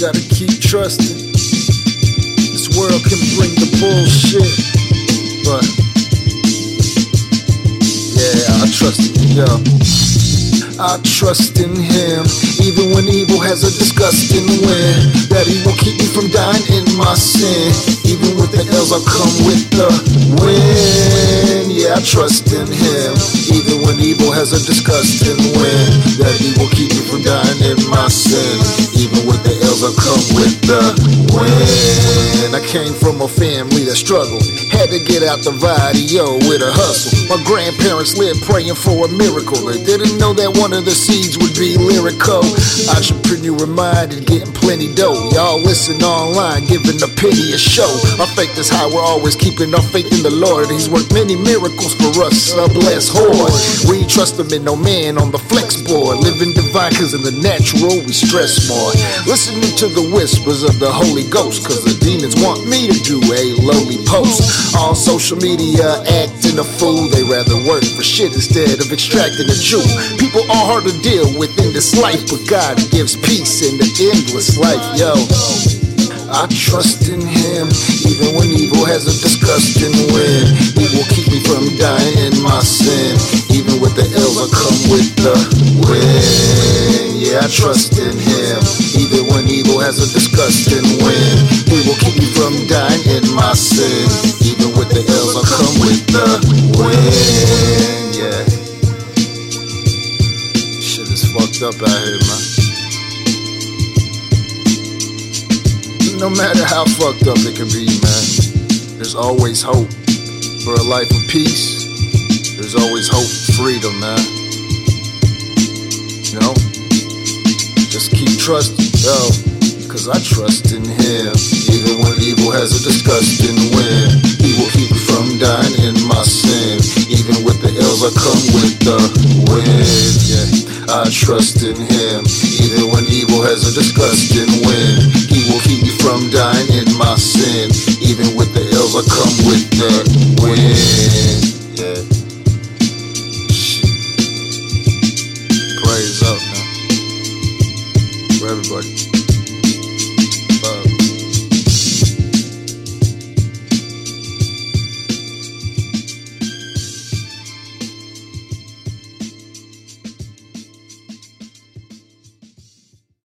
Gotta keep trusting. This world can bring the bullshit, but yeah, I trust in yo. I trust in him, even when evil has a disgusting wind. That he will keep me from dying in my sin. Even with the L's, I'll come with the win. Yeah, I trust in him, even when evil has a disgusting wind. That he will keep me from dying in my sin. Come with the win. I came from a family that struggled, had to get out the video with a hustle. My grandparents lived praying for a miracle. They didn't know that one of the seeds would be lyrical. Entrepreneur minded, getting plenty dough. Y'all listen online, giving a pity a show. Our faith is high, we're always keeping our faith in the Lord. He's worked many miracles for us, a blessed horde. We trust him in no man on the flex board. Living divine, cause in the natural we stress more. Listening to the whispers of the Holy Ghost, cause the demons want me to do a lowly post. On social media, acting a fool. They rather work for shit instead of extracting a jewel. People are hard to deal with in this life, but God gives peace in the endless life, yo. I trust in him, even when evil has a disgusting win. He will keep me from dying in my sin. Even with the L's, I come with the win. Yeah, I trust in him, even when evil has a disgusting win. He will keep me from dying in my sin. Even with the L's, I come with the win. Yeah. Shit is fucked up out here, man. No matter how fucked up it can be, man, there's always hope for a life of peace. There's always hope for freedom, man. You know? Just keep trusting, yo, cause I trust in him. Even when evil has a disgusting win, he will keep me from dying in my sin. Even with the ills I come with the wind, Yeah, I trust in him. Even when evil has a disgusting wind. He will keep me from dying in my sin. Even with the ills I come with the wind. Yeah. Shit. Praise up, man. For everybody.